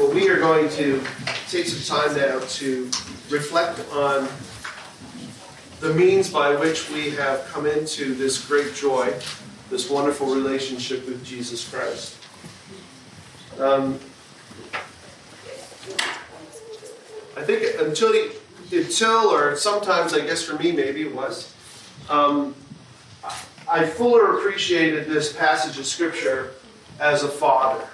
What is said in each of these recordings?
well, we are going to take some time now to reflect on the means by which we have come into this great joy, this wonderful relationship with Jesus Christ. Um, I think until until or sometimes I guess for me maybe it was, um, I fuller appreciated this passage of scripture as a father.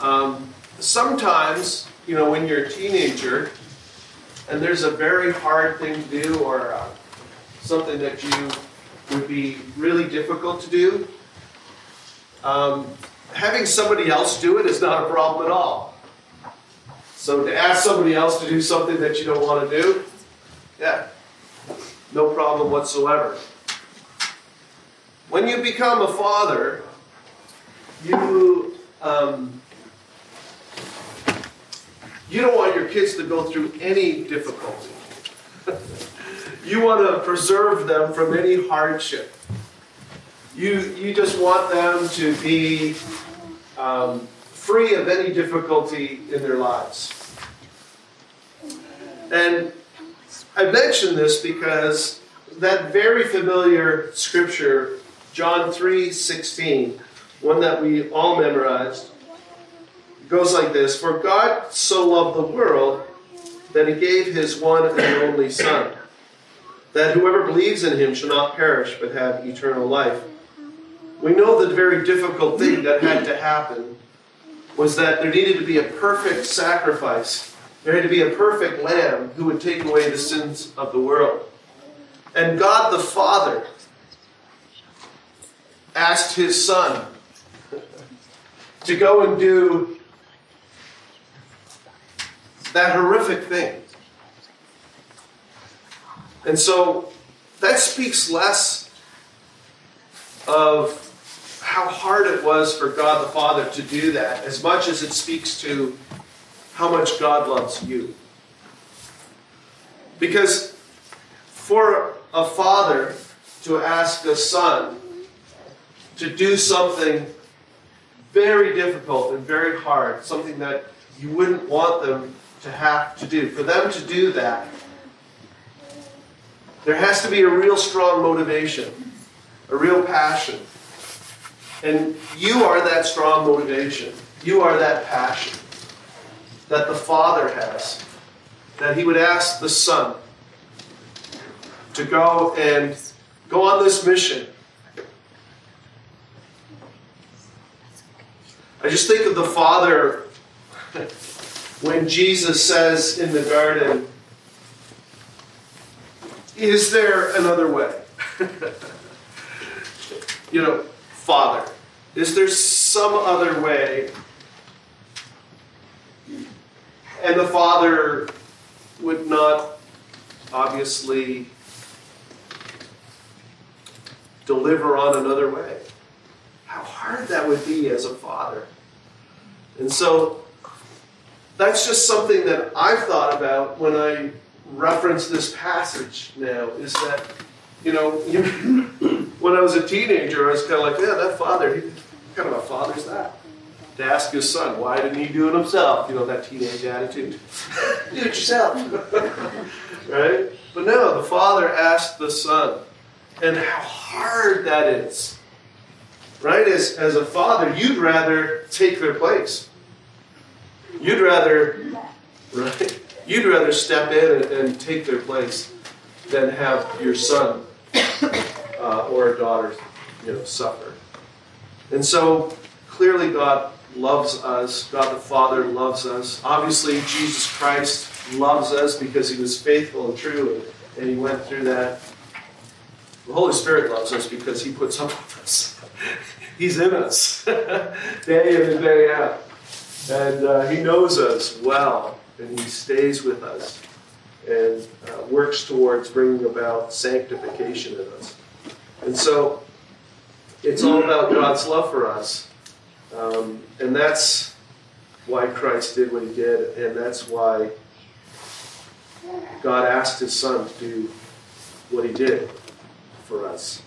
Um, sometimes, you know, when you're a teenager and there's a very hard thing to do or uh, something that you would be really difficult to do, um, having somebody else do it is not a problem at all. So to ask somebody else to do something that you don't want to do, yeah, no problem whatsoever. When you become a father, you um, you don't want your kids to go through any difficulty. you want to preserve them from any hardship. You, you just want them to be um, free of any difficulty in their lives. And I mention this because that very familiar scripture, John 3 16, one that we all memorized, goes like this For God so loved the world that he gave his one and only Son, that whoever believes in him shall not perish but have eternal life. We know the very difficult thing that had to happen was that there needed to be a perfect sacrifice. There had to be a perfect lamb who would take away the sins of the world. And God the Father asked his Son to go and do that horrific thing. And so that speaks less of how hard it was for God the Father to do that, as much as it speaks to how much God loves you. Because for a father to ask a son to do something very difficult and very hard, something that you wouldn't want them to have to do. For them to do that, there has to be a real strong motivation, a real passion. And you are that strong motivation. You are that passion that the Father has. That He would ask the Son to go and go on this mission. I just think of the Father when Jesus says in the garden, Is there another way? you know, Father, is there some other way? And the Father would not obviously deliver on another way. How hard that would be as a father. And so that's just something that I've thought about when I reference this passage now is that, you know, when I was a teenager, I was kind of like, yeah, that father, what kind of a father's that? To ask his son, why didn't he do it himself? You know, that teenage attitude. do it yourself. right? But no, the father asked the son. And how hard that is. Right? As, as a father, you'd rather take their place. You'd rather, right? You'd rather step in and, and take their place than have your son uh, or a daughter, you know, suffer. And so clearly, God loves us. God the Father loves us. Obviously, Jesus Christ loves us because He was faithful and true, and, He went through that. The Holy Spirit loves us because He puts up with us. He's in us, day in and day out. And uh, He knows us well, and He stays with us and uh, works towards bringing about sanctification in us. And so it's all about God's love for us. Um, and that's why Christ did what He did, and that's why God asked His Son to do what He did for us.